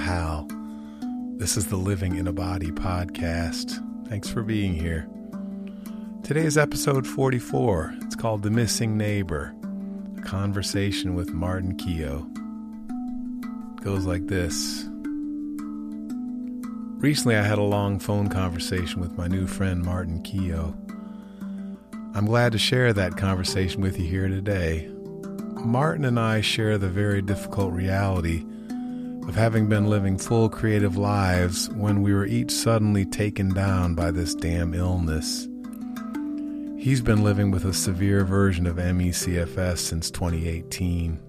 Hal. This is the Living in a Body podcast. Thanks for being here. Today is episode 44. It's called The Missing Neighbor, a conversation with Martin Keogh. It goes like this. Recently, I had a long phone conversation with my new friend Martin Keogh. I'm glad to share that conversation with you here today. Martin and I share the very difficult reality of having been living full creative lives when we were each suddenly taken down by this damn illness. He's been living with a severe version of ME/CFS since 2018.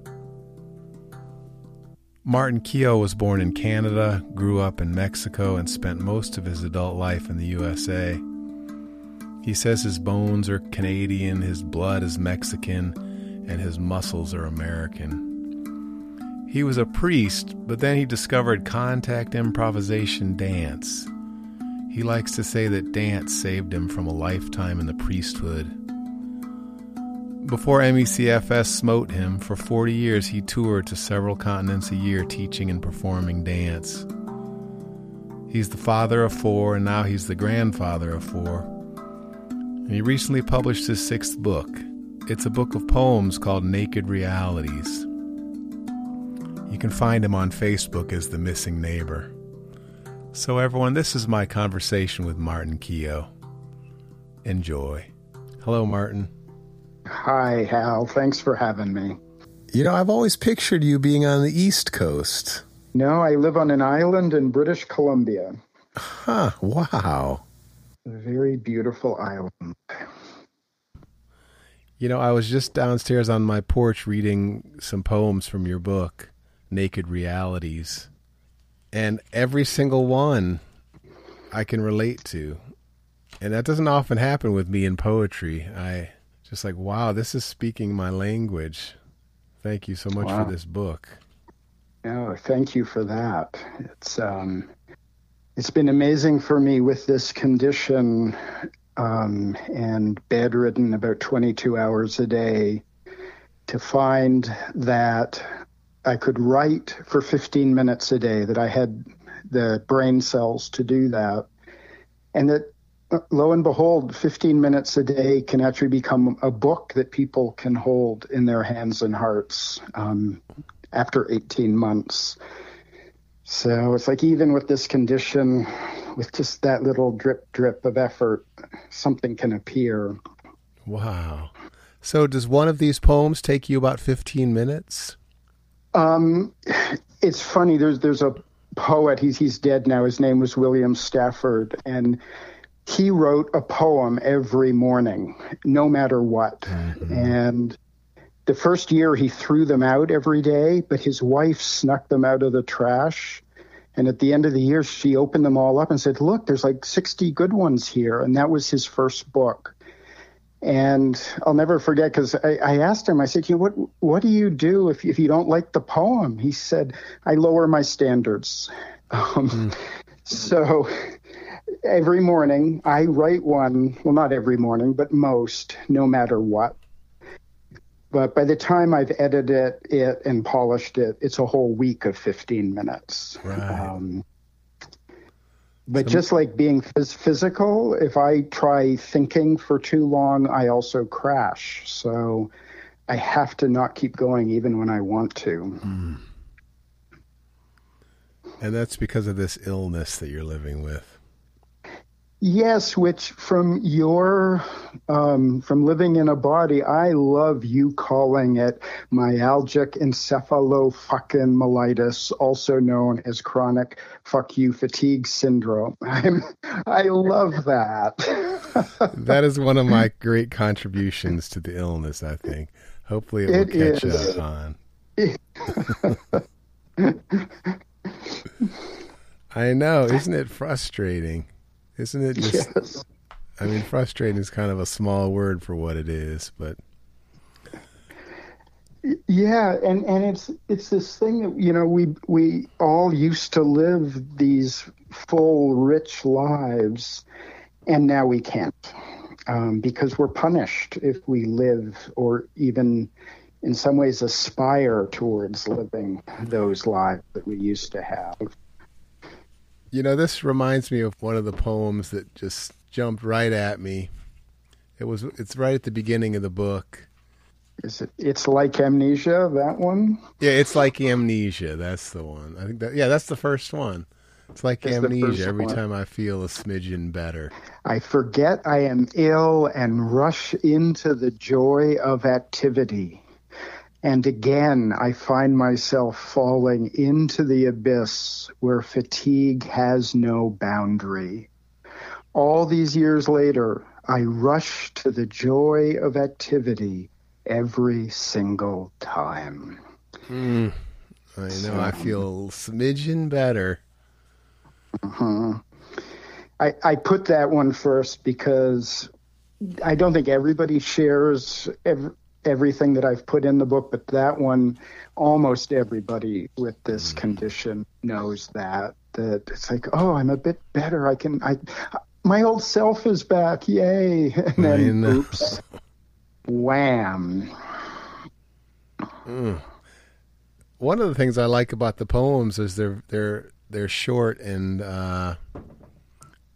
Martin Keogh was born in Canada, grew up in Mexico, and spent most of his adult life in the USA. He says his bones are Canadian, his blood is Mexican, and his muscles are American. He was a priest, but then he discovered contact improvisation dance. He likes to say that dance saved him from a lifetime in the priesthood. Before MECFS smote him, for 40 years he toured to several continents a year teaching and performing dance. He's the father of four, and now he's the grandfather of four. And he recently published his sixth book. It's a book of poems called Naked Realities. You can find him on Facebook as The Missing Neighbor. So, everyone, this is my conversation with Martin Keogh. Enjoy. Hello, Martin. Hi, Hal. Thanks for having me. You know, I've always pictured you being on the East Coast. No, I live on an island in British Columbia. Huh, wow. A very beautiful island. You know, I was just downstairs on my porch reading some poems from your book naked realities. And every single one I can relate to. And that doesn't often happen with me in poetry. I just like, wow, this is speaking my language. Thank you so much wow. for this book. Oh, thank you for that. It's um it's been amazing for me with this condition um, and bedridden about 22 hours a day to find that I could write for 15 minutes a day, that I had the brain cells to do that. And that uh, lo and behold, 15 minutes a day can actually become a book that people can hold in their hands and hearts um, after 18 months. So it's like even with this condition, with just that little drip drip of effort, something can appear. Wow. So does one of these poems take you about 15 minutes? Um, it's funny. There's there's a poet. He's he's dead now. His name was William Stafford, and he wrote a poem every morning, no matter what. Mm-hmm. And the first year he threw them out every day, but his wife snuck them out of the trash. And at the end of the year, she opened them all up and said, Look, there's like 60 good ones here. And that was his first book. And I'll never forget because I, I, asked him, I said, you know, what, what do you do if, if you don't like the poem? He said, I lower my standards. Um, mm. So every morning I write one, well, not every morning, but most, no matter what. But by the time I've edited it and polished it, it's a whole week of 15 minutes. Right. Um, but just like being phys- physical, if I try thinking for too long, I also crash. So I have to not keep going even when I want to. Mm. And that's because of this illness that you're living with. Yes, which from your um, from living in a body, I love you calling it myalgic encephalomyelitis, also known as chronic fuck you fatigue syndrome. I'm, I love that. that is one of my great contributions to the illness. I think. Hopefully, it will it catch is. up on. I know, isn't it frustrating? Isn't it just? Yes. I mean, frustrating is kind of a small word for what it is, but. Yeah, and, and it's it's this thing that you know we we all used to live these full, rich lives, and now we can't um, because we're punished if we live or even in some ways aspire towards living those lives that we used to have. You know, this reminds me of one of the poems that just jumped right at me. It was it's right at the beginning of the book. Is it it's like amnesia, that one? Yeah, it's like amnesia, that's the one. I think that yeah, that's the first one. It's like It's amnesia every one. time I feel a smidgen better. I forget I am ill and rush into the joy of activity. And again, I find myself falling into the abyss where fatigue has no boundary. All these years later, I rush to the joy of activity every single time. Mm, I know, I feel smidgen better. Uh-huh. I, I put that one first because I don't think everybody shares ev- everything that I've put in the book, but that one, almost everybody with this condition knows that. That it's like, oh, I'm a bit better. I can, I, my old self is back, yay! And then, oops, wham. Mm. One of the things I like about the poems is they're they're they're short and uh,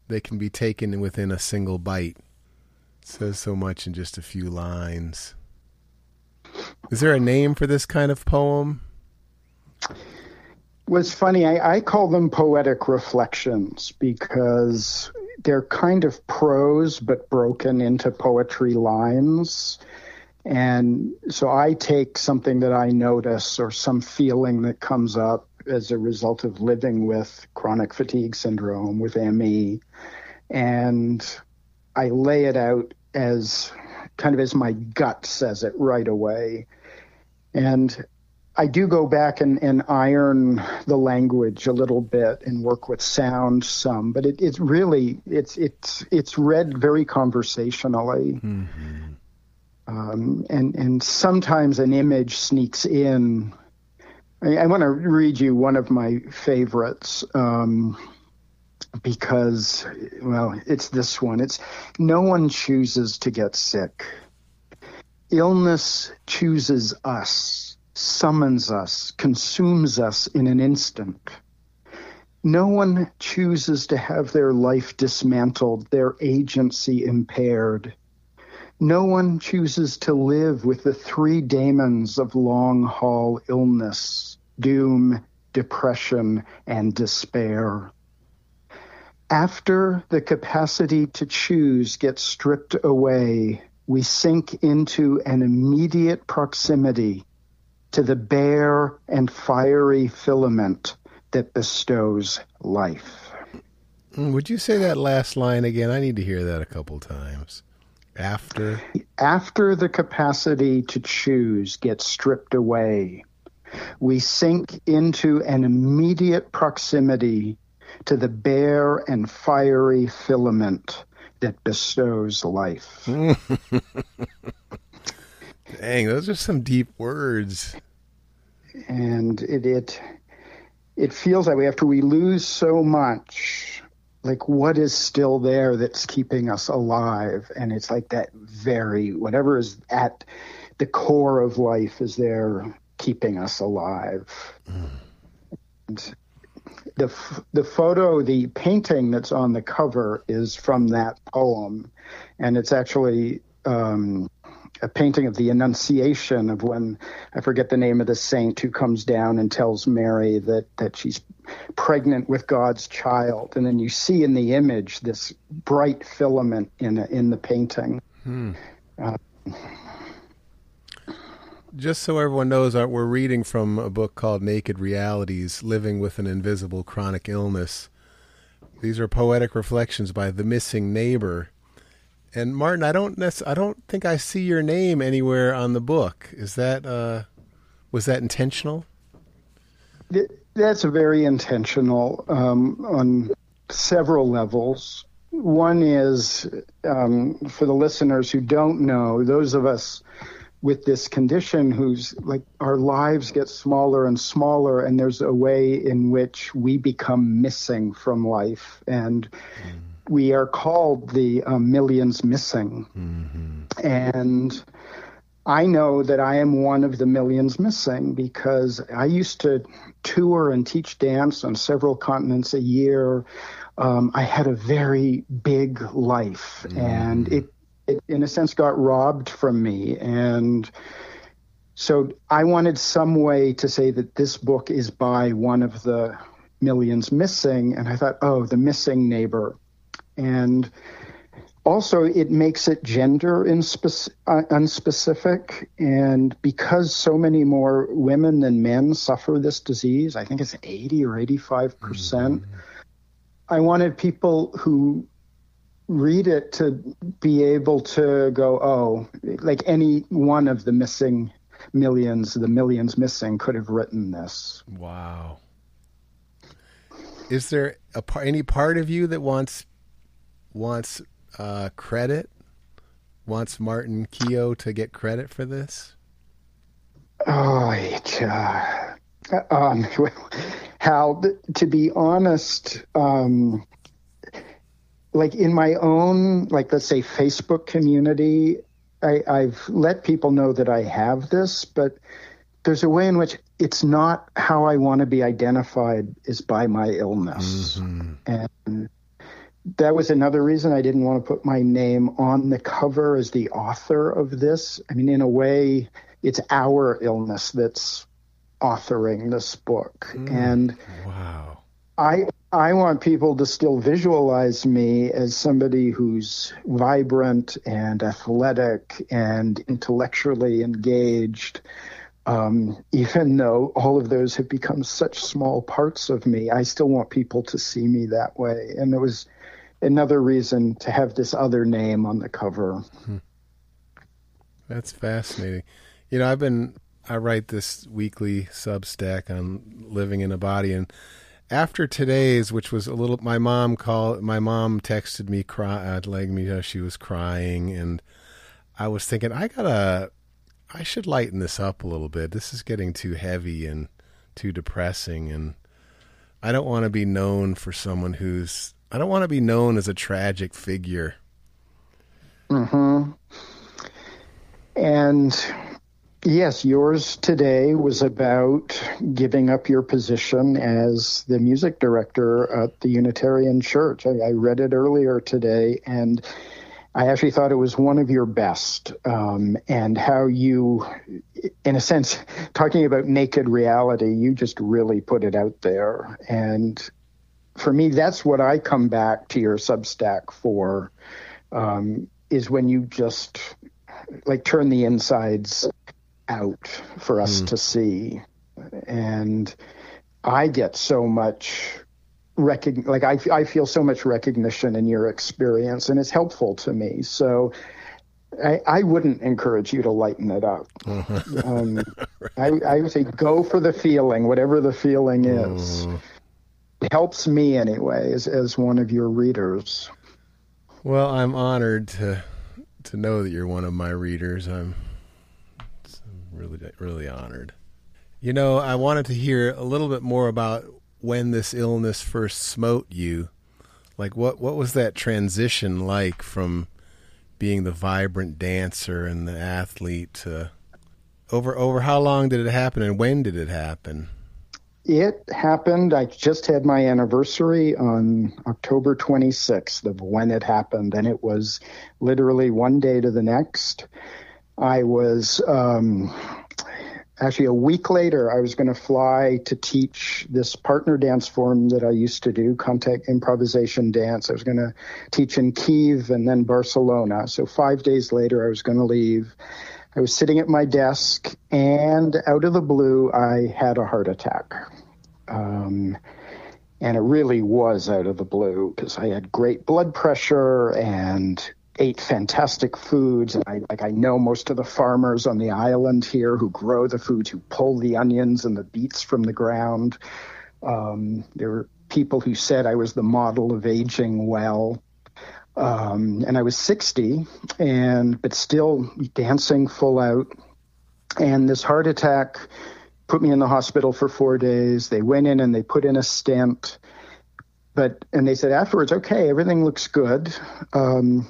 they can be taken within a single bite. It says so much in just a few lines. Is there a name for this kind of poem? was funny. I, I call them poetic reflections because they're kind of prose but broken into poetry lines. And so I take something that I notice or some feeling that comes up as a result of living with chronic fatigue syndrome, with ME, and I lay it out as kind of as my gut says it right away. And I do go back and, and iron the language a little bit and work with sound some, but it, it's really it's it's it's read very conversationally, um, and and sometimes an image sneaks in. I, I want to read you one of my favorites um, because, well, it's this one. It's no one chooses to get sick. Illness chooses us summons us, consumes us in an instant. No one chooses to have their life dismantled, their agency impaired. No one chooses to live with the three daemons of long haul illness, doom, depression, and despair. After the capacity to choose gets stripped away, we sink into an immediate proximity to the bare and fiery filament that bestows life. Mm, Would you say that last line again? I need to hear that a couple times. After After the capacity to choose gets stripped away, we sink into an immediate proximity to the bare and fiery filament that bestows life. Dang, those are some deep words. and it it it feels that way after we lose so much like what is still there that's keeping us alive and it's like that very whatever is at the core of life is there keeping us alive hmm. and the f- the photo the painting that's on the cover is from that poem. And it's actually um, a painting of the Annunciation of when I forget the name of the saint who comes down and tells Mary that that she's pregnant with God's child, and then you see in the image this bright filament in in the painting. Just so everyone knows, uh, we're reading from a book called Naked Realities Living with an Invisible Chronic Illness. These are poetic reflections by The Missing Neighbor. And Martin, I don't I don't think I see your name anywhere on the book. Is that uh was that intentional? That's a very intentional um, on several levels. One is um, for the listeners who don't know, those of us with this condition whose like our lives get smaller and smaller and there's a way in which we become missing from life and we are called the um, millions missing and I know that I am one of the millions missing because I used to tour and teach dance on several continents a year. Um, I had a very big life, mm. and it, it, in a sense, got robbed from me. And so I wanted some way to say that this book is by one of the millions missing. And I thought, oh, the missing neighbor. And also, it makes it gender unspec- uh, unspecific. And because so many more women than men suffer this disease, I think it's 80 or 85 percent. Mm-hmm. I wanted people who read it to be able to go, oh, like any one of the missing millions, the millions missing, could have written this. Wow. Is there a, any part of you that wants wants uh, credit? Wants Martin Keogh to get credit for this? Oh, it, uh, um, Hal, to be honest, um, like in my own, like let's say Facebook community, I, I've let people know that I have this, but there's a way in which it's not how I want to be identified is by my illness. Mm-hmm. And that was another reason I didn't want to put my name on the cover as the author of this. I mean, in a way, it's our illness that's authoring this book. Mm. And wow. I I want people to still visualize me as somebody who's vibrant and athletic and intellectually engaged. Um, even though all of those have become such small parts of me, I still want people to see me that way. And it was another reason to have this other name on the cover. Hmm. That's fascinating. You know, I've been I write this weekly Substack on living in a body, and after today's, which was a little, my mom called, my mom texted me, cry, uh, letting me know she was crying, and I was thinking, I gotta, I should lighten this up a little bit. This is getting too heavy and too depressing, and I don't want to be known for someone who's, I don't want to be known as a tragic figure. Hmm. And Yes, yours today was about giving up your position as the music director at the Unitarian Church. I, I read it earlier today, and I actually thought it was one of your best, um, and how you, in a sense, talking about naked reality, you just really put it out there. And for me, that's what I come back to your Substack for, um, is when you just like turn the insides out for us mm. to see. And I get so much recognition, like I, I feel so much recognition in your experience, and it's helpful to me. So I, I wouldn't encourage you to lighten it up. um, I, I, would say go for the feeling, whatever the feeling is. Mm. It helps me anyway, as, as one of your readers. Well, I'm honored to to know that you're one of my readers. I'm really really honored. You know, I wanted to hear a little bit more about when this illness first smote you. Like what what was that transition like from being the vibrant dancer and the athlete to over over how long did it happen and when did it happen? It happened. I just had my anniversary on October 26th of when it happened, and it was literally one day to the next. I was um, actually a week later, I was going to fly to teach this partner dance form that I used to do, contact improvisation dance. I was going to teach in Kiev and then Barcelona. So five days later, I was going to leave. I was sitting at my desk, and out of the blue, I had a heart attack. Um, and it really was out of the blue because I had great blood pressure and ate fantastic foods and I like I know most of the farmers on the island here who grow the foods who pull the onions and the beets from the ground. Um, there were people who said I was the model of aging well. Um, and I was 60 and but still dancing full out. And this heart attack put me in the hospital for 4 days. They went in and they put in a stent. But and they said afterwards okay everything looks good. Um,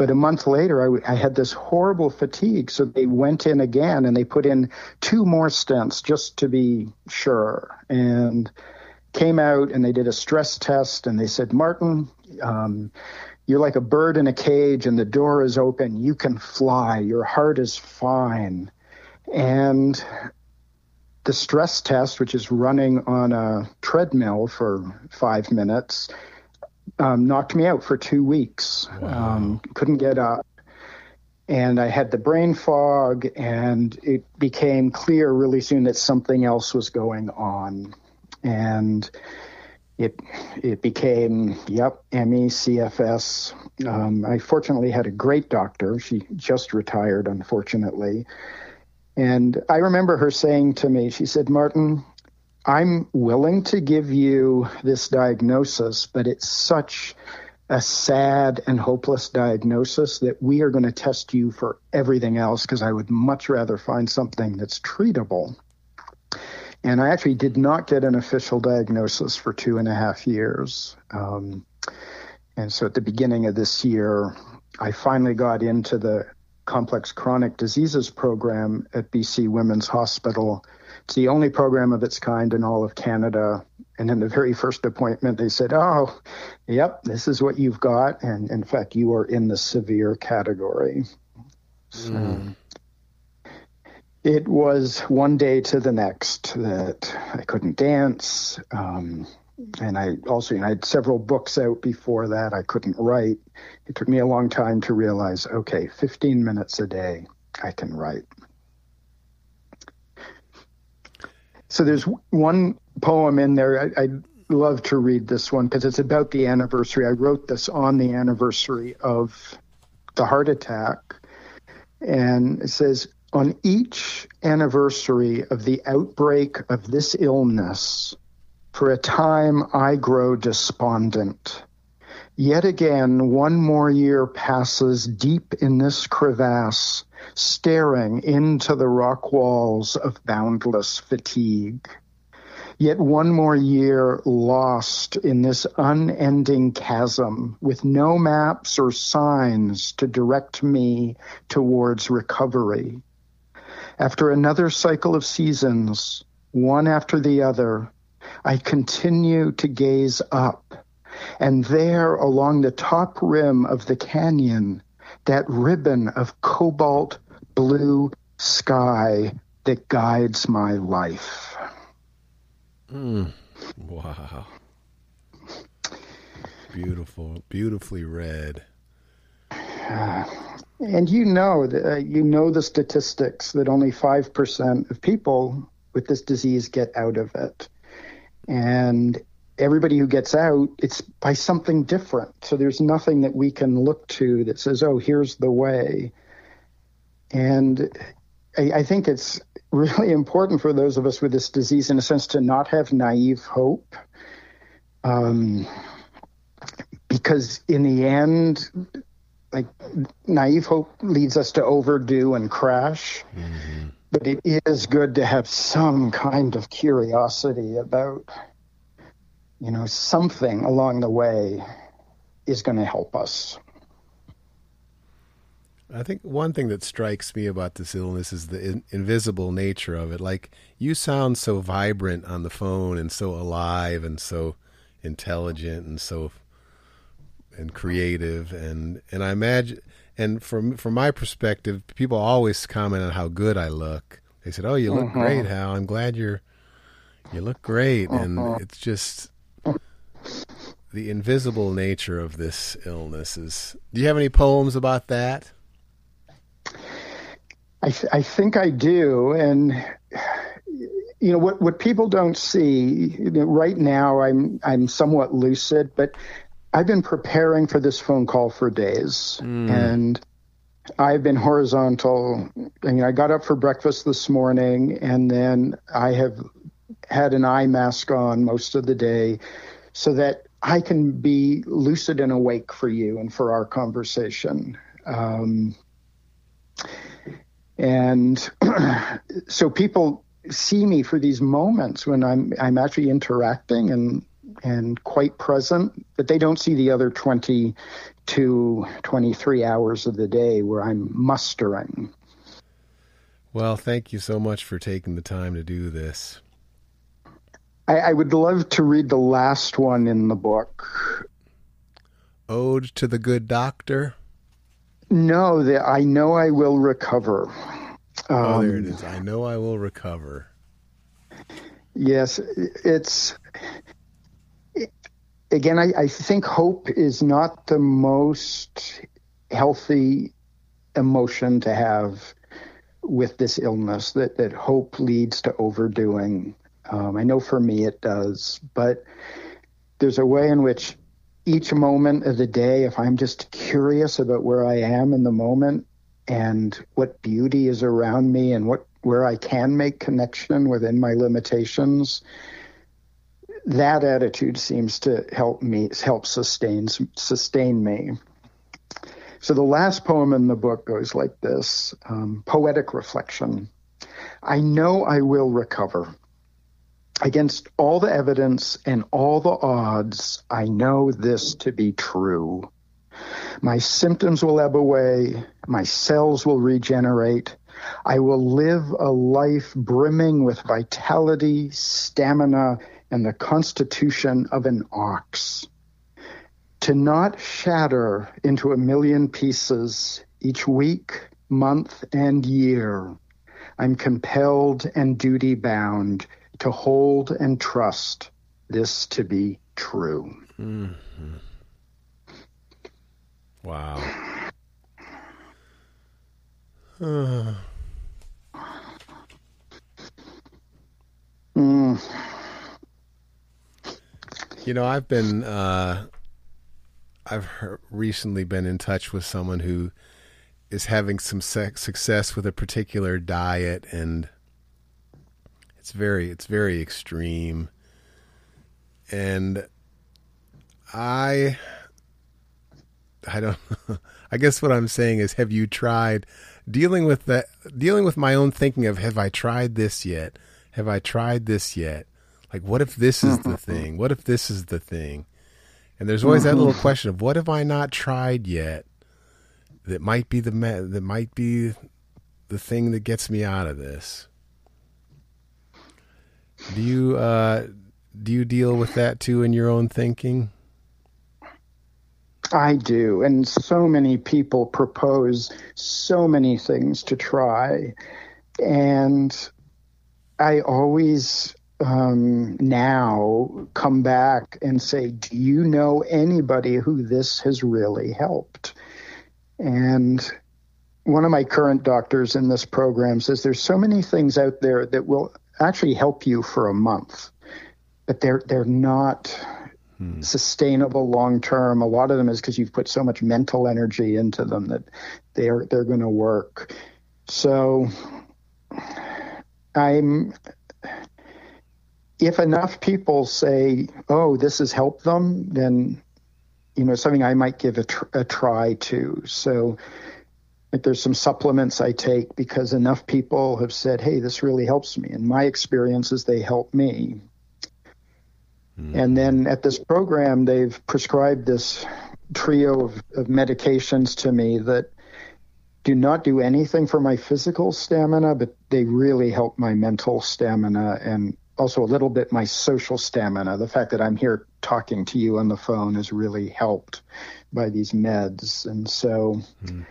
But a month later, I, I had this horrible fatigue. So they went in again and they put in two more stents just to be sure. And came out and they did a stress test and they said, Martin, um, you're like a bird in a cage and the door is open. You can fly. Your heart is fine. And the stress test, which is running on a treadmill for five minutes, um, knocked me out for two weeks. Wow. Um, couldn't get up. And I had the brain fog, and it became clear really soon that something else was going on. And it it became yep ME CFS. Um, I fortunately had a great doctor. She just retired, unfortunately. And I remember her saying to me, she said, Martin, I'm willing to give you this diagnosis, but it's such a sad and hopeless diagnosis that we are going to test you for everything else because I would much rather find something that's treatable. And I actually did not get an official diagnosis for two and a half years. Um, and so at the beginning of this year, I finally got into the complex chronic diseases program at BC Women's Hospital. It's the only program of its kind in all of Canada. And in the very first appointment, they said, Oh, yep, this is what you've got. And in fact, you are in the severe category. So, mm it was one day to the next that I couldn't dance. Um, and I also, you know, I had several books out before that. I couldn't write. It took me a long time to realize, okay, 15 minutes a day, I can write. So there's one poem in there. I, would love to read this one because it's about the anniversary. I wrote this on the anniversary of the heart attack. And it says, on each anniversary of the outbreak of this illness, for a time I grow despondent. Yet again, one more year passes deep in this crevasse, staring into the rock walls of boundless fatigue. Yet one more year lost in this unending chasm with no maps or signs to direct me towards recovery. After another cycle of seasons, one after the other, I continue to gaze up. And there, along the top rim of the canyon, that ribbon of cobalt blue sky that guides my life. Mm. Wow. Beautiful, beautifully read. Uh, and you know that uh, you know the statistics that only five percent of people with this disease get out of it, and everybody who gets out, it's by something different. So there's nothing that we can look to that says, "Oh, here's the way." And I, I think it's really important for those of us with this disease, in a sense, to not have naive hope. Um, because in the end, like naive hope leads us to overdo and crash. Mm-hmm. But it is good to have some kind of curiosity about, you know, something along the way is going to help us. I think one thing that strikes me about this illness is the in- invisible nature of it. Like you sound so vibrant on the phone and so alive and so intelligent and so and creative and and I imagine and from from my perspective, people always comment on how good I look. They said, "Oh, you look uh-huh. great, Hal. I'm glad you're you look great." Uh-huh. And it's just the invisible nature of this illness is. Do you have any poems about that? I th- I think I do, and you know what what people don't see you know, right now. I'm I'm somewhat lucid, but I've been preparing for this phone call for days, mm. and I've been horizontal. I mean, I got up for breakfast this morning, and then I have had an eye mask on most of the day, so that I can be lucid and awake for you and for our conversation. Um, and so people see me for these moments when I'm I'm actually interacting and and quite present, but they don't see the other 22 to 23 hours of the day where I'm mustering. Well, thank you so much for taking the time to do this. I, I would love to read the last one in the book. Ode to the Good Doctor? No, the, I know I will recover. Um, oh, there it is. I know I will recover. Yes, it's again. I, I think hope is not the most healthy emotion to have with this illness. That that hope leads to overdoing. Um, I know for me it does, but there's a way in which each moment of the day, if I'm just curious about where I am in the moment and what beauty is around me and what where I can make connection within my limitations, that attitude seems to help me help sustain sustain me. So the last poem in the book goes like this: um, poetic reflection. I know I will recover. Against all the evidence and all the odds, I know this to be true. My symptoms will ebb away, my cells will regenerate. I will live a life brimming with vitality, stamina, and the constitution of an ox. To not shatter into a million pieces each week, month, and year, I'm compelled and duty bound to hold and trust this to be true. Mm-hmm. Wow. Uh. Mm. You know, I've been, uh, I've recently been in touch with someone who is having some success with a particular diet and it's very it's very extreme. And I I don't I guess what I'm saying is have you tried dealing with that dealing with my own thinking of have I tried this yet? Have I tried this yet? Like what if this is the mm-hmm. thing? What if this is the thing? And there's always that little mm-hmm. question of what have I not tried yet that might be the that might be the thing that gets me out of this. Do you uh, do you deal with that too in your own thinking? I do, and so many people propose so many things to try, and I always um, now come back and say, "Do you know anybody who this has really helped?" And one of my current doctors in this program says there's so many things out there that will actually help you for a month, but they're they're not hmm. sustainable long term. A lot of them is because you've put so much mental energy into them that they're they're going to work. So I'm if enough people say, "Oh, this has helped them," then you know something I might give a, tr- a try to. So like there's some supplements I take because enough people have said, "Hey, this really helps me." And my experience is they help me. Mm. And then at this program, they've prescribed this trio of, of medications to me that do not do anything for my physical stamina, but they really help my mental stamina and also a little bit my social stamina. The fact that I'm here talking to you on the phone has really helped by these meds. And so mm.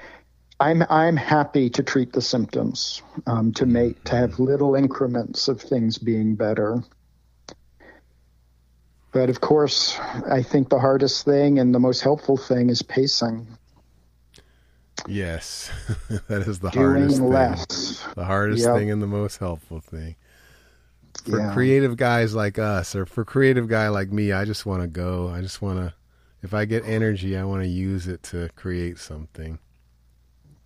I'm I'm happy to treat the symptoms, um, to make to have little increments of things being better. But of course, I think the hardest thing and the most helpful thing is pacing. Yes, that is the Doing hardest less. thing. The hardest yep. thing and the most helpful thing. For yeah. creative guys like us, or for creative guy like me, I just want to go. I just want to. If I get energy, I want to use it to create something.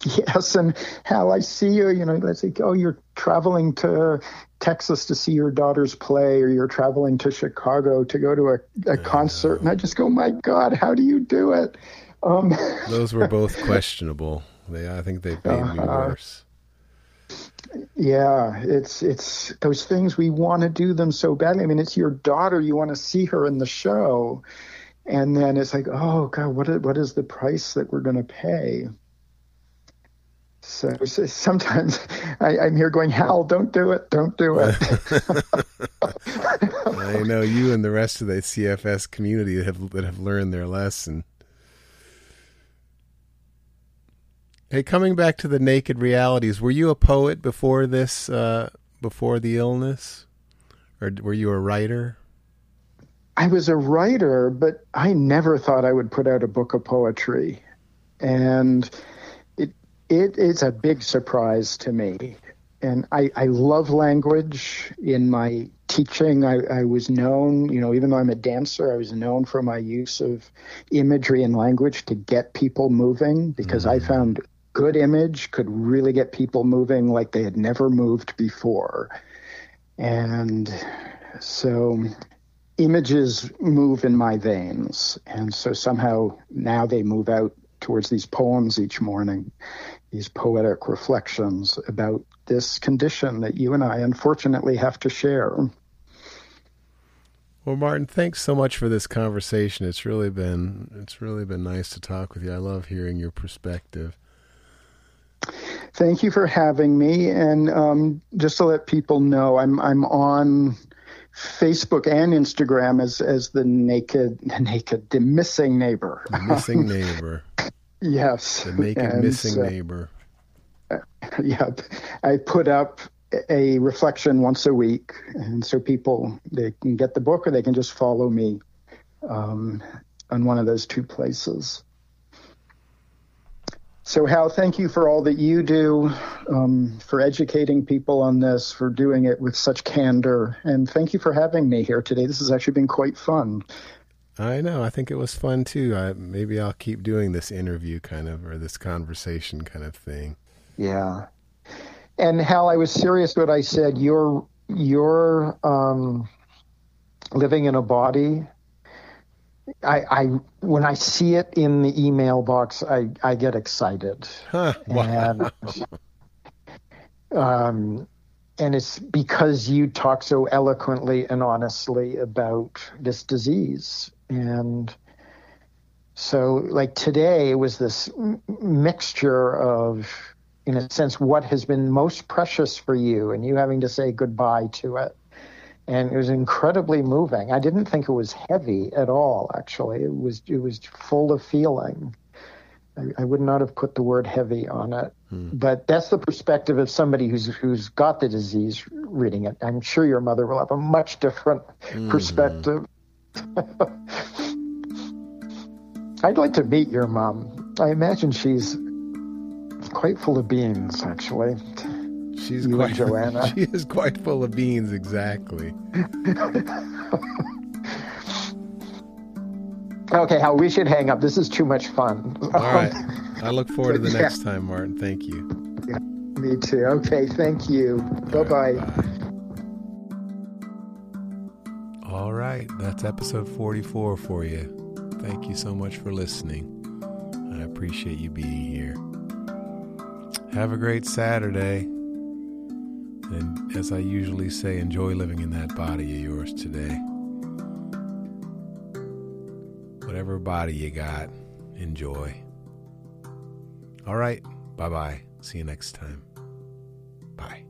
Yes, and Hal, I see you. You know, let's say, oh, you're traveling to Texas to see your daughter's play, or you're traveling to Chicago to go to a, a concert, and I just go, my God, how do you do it? Um, Those were both questionable. They, I think they made uh, me worse. Yeah, it's it's those things we want to do them so badly. I mean, it's your daughter; you want to see her in the show, and then it's like, oh God, what is, what is the price that we're going to pay? So, so sometimes I, am here going, Hal, don't do it, don't do it. I know you and the rest of the CFS community have that have learned their lesson. Hey, coming back to the naked realities, were you a poet before this? Uh, before the illness, or were you a writer? I was a writer, but I never thought I would put out a book of poetry, and it is a big surprise to me. And I, I love language. In my teaching, I, I was known, you know, even though I'm a dancer, I was known for my use of imagery and language to get people moving because mm-hmm. I found good image could really get people moving like they had never moved before. And so images move in my veins. And so somehow now they move out towards these poems each morning, these poetic reflections about this condition that you and I unfortunately have to share. Well, Martin, thanks so much for this conversation. It's really been it's really been nice to talk with you. I love hearing your perspective. Thank you for having me. And um, just to let people know, I'm I'm on Facebook and Instagram as as the naked naked the missing neighbor. The missing neighbor. yes. The naked and, missing uh, neighbor. Yep. I put up a reflection once a week, and so people they can get the book or they can just follow me um, on one of those two places. So, Hal, thank you for all that you do, um, for educating people on this, for doing it with such candor, and thank you for having me here today. This has actually been quite fun. I know. I think it was fun too. I, maybe I'll keep doing this interview kind of or this conversation kind of thing. Yeah. And Hal, I was serious when I said you're you're um, living in a body I, I when I see it in the email box, I, I get excited. Huh, wow. And, um, and it's because you talk so eloquently and honestly about this disease. And so, like today, it was this mixture of, in a sense, what has been most precious for you, and you having to say goodbye to it and it was incredibly moving. I didn't think it was heavy at all. Actually, it was it was full of feeling. I, I would not have put the word heavy on it, hmm. but that's the perspective of somebody who's who's got the disease reading it. I'm sure your mother will have a much different mm-hmm. perspective. I'd like to meet your mom. I imagine she's quite full of beans, actually. She's you quite, Joanna. She is quite full of beans, exactly. okay, Hal we should hang up. This is too much fun. All right. I look forward to the next yeah. time, Martin. Thank you. Yeah, me too. Okay, thank you. Bye bye. All right, that's episode 44 for you. Thank you so much for listening. I appreciate you being here. Have a great Saturday. And as I usually say, enjoy living in that body of yours today. Whatever body you got, enjoy. All right. Bye bye. See you next time. Bye.